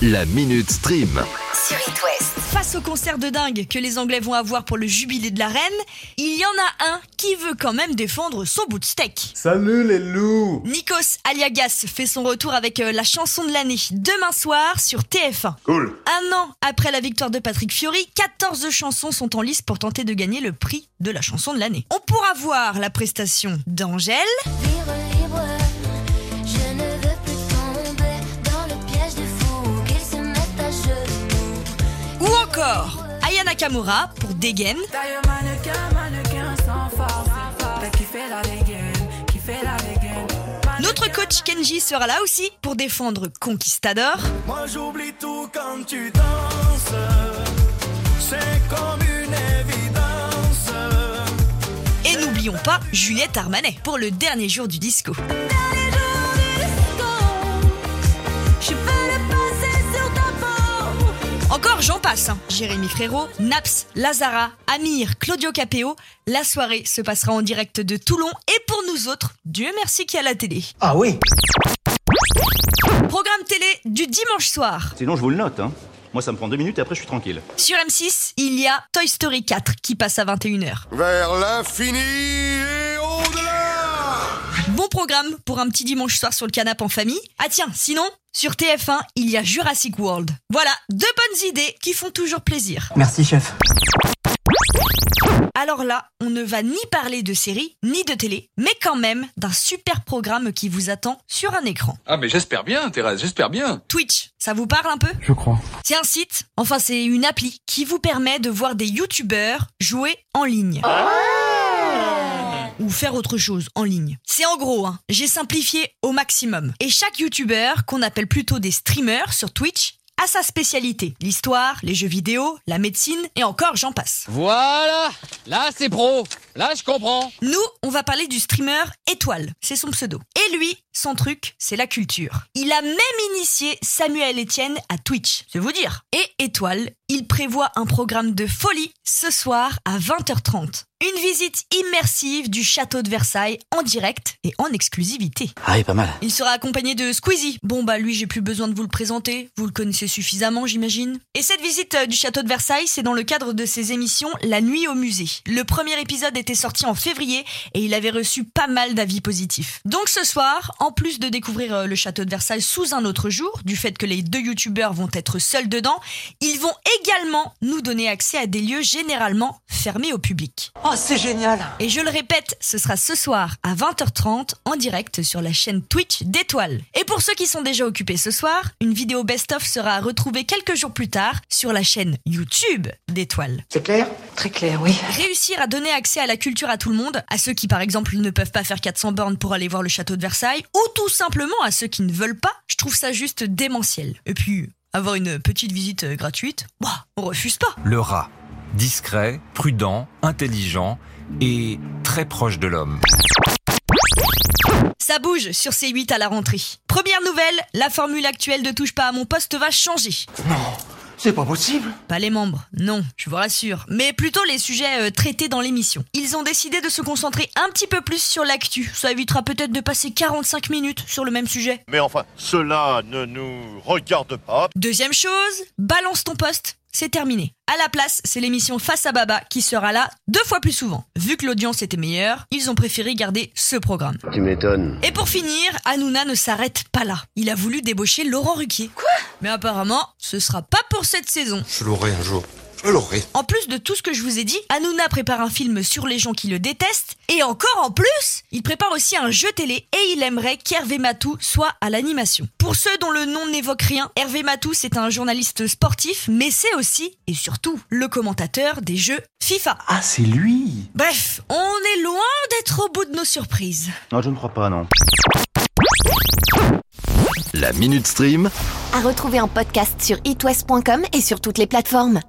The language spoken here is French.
La Minute Stream. sur It West. Face au concert de dingue que les Anglais vont avoir pour le jubilé de la reine, il y en a un qui veut quand même défendre son bout de steak. Salut les loups Nikos Aliagas fait son retour avec euh, la chanson de l'année demain soir sur TF1. Cool Un an après la victoire de Patrick Fiori, 14 chansons sont en lice pour tenter de gagner le prix de la chanson de l'année. On pourra voir la prestation d'Angèle, Nakamura pour Degen, D'ailleurs, mannequin, mannequin sans force. T'as kiffé la dégaine, kiffé la dégaine. notre coach Kenji sera là aussi pour défendre Conquistador. Moi j'oublie tout quand tu danses. C'est comme une évidence. Et n'oublions pas Juliette Armanet pour le dernier jour du disco. Encore j'en passe, hein. Jérémy Frérot, Naps, Lazara, Amir, Claudio Capéo. La soirée se passera en direct de Toulon et pour nous autres, Dieu merci qu'il y a la télé. Ah oui Programme télé du dimanche soir. Sinon, je vous le note. Hein. Moi, ça me prend deux minutes et après, je suis tranquille. Sur M6, il y a Toy Story 4 qui passe à 21h. Vers l'infini et au-delà. Bon programme pour un petit dimanche soir sur le canapé en famille. Ah tiens, sinon, sur TF1, il y a Jurassic World. Voilà, deux bonnes idées qui font toujours plaisir. Merci chef. Alors là, on ne va ni parler de séries, ni de télé, mais quand même d'un super programme qui vous attend sur un écran. Ah mais j'espère bien, Thérèse, j'espère bien. Twitch, ça vous parle un peu? Je crois. C'est un site, enfin c'est une appli qui vous permet de voir des youtubeurs jouer en ligne. Ou faire autre chose en ligne. C'est en gros, hein, j'ai simplifié au maximum. Et chaque youtubeur, qu'on appelle plutôt des streamers sur Twitch, a sa spécialité. L'histoire, les jeux vidéo, la médecine et encore j'en passe. Voilà Là, c'est pro. Là, je comprends. Nous, on va parler du streamer Étoile, c'est son pseudo. Et lui, son truc, c'est la culture. Il a même initié Samuel Etienne à Twitch, c'est vous dire. Et Étoile, il prévoit un programme de folie ce soir à 20h30. Une visite immersive du château de Versailles en direct et en exclusivité. Ah oui, pas mal. Il sera accompagné de Squeezie. Bon bah lui j'ai plus besoin de vous le présenter, vous le connaissez suffisamment j'imagine. Et cette visite euh, du château de Versailles, c'est dans le cadre de ses émissions La nuit au musée. Le premier épisode était sorti en février et il avait reçu pas mal d'avis positifs. Donc ce soir, en plus de découvrir euh, le château de Versailles sous un autre jour, du fait que les deux youtubeurs vont être seuls dedans, ils vont également nous donner accès à des lieux généralement fermés au public. Oh, c'est génial Et je le répète, ce sera ce soir à 20h30 en direct sur la chaîne Twitch d'Étoile. Et pour ceux qui sont déjà occupés ce soir, une vidéo best-of sera à retrouver quelques jours plus tard sur la chaîne YouTube d'Étoile. C'est clair? Très clair, oui. Réussir à donner accès à la culture à tout le monde, à ceux qui par exemple ne peuvent pas faire 400 bornes pour aller voir le château de Versailles, ou tout simplement à ceux qui ne veulent pas, je trouve ça juste démentiel. Et puis, avoir une petite visite euh, gratuite, bah, on refuse pas. Le rat. Discret, prudent, intelligent et très proche de l'homme. Ça bouge sur C8 à la rentrée. Première nouvelle, la formule actuelle de Touche pas à mon poste va changer. C'est pas possible Pas les membres, non, je vous rassure, mais plutôt les sujets euh, traités dans l'émission. Ils ont décidé de se concentrer un petit peu plus sur l'actu. Ça évitera peut-être de passer 45 minutes sur le même sujet. Mais enfin, cela ne nous regarde pas. Deuxième chose, balance ton poste. C'est terminé. À la place, c'est l'émission Face à Baba qui sera là deux fois plus souvent. Vu que l'audience était meilleure, ils ont préféré garder ce programme. Tu m'étonnes. Et pour finir, Hanouna ne s'arrête pas là. Il a voulu débaucher Laurent Ruquier. Quoi? Mais apparemment, ce sera pas pour cette saison. Je l'aurai un jour. Je l'aurai. En plus de tout ce que je vous ai dit, Hanouna prépare un film sur les gens qui le détestent. Et encore en plus, il prépare aussi un jeu télé et il aimerait qu'Hervé Matou soit à l'animation. Pour ceux dont le nom n'évoque rien, Hervé Matou c'est un journaliste sportif, mais c'est aussi et surtout le commentateur des jeux FIFA. Ah, c'est lui Bref, on est loin d'être au bout de nos surprises. Non, je ne crois pas, non. La Minute Stream. À retrouver en podcast sur itwest.com et sur toutes les plateformes.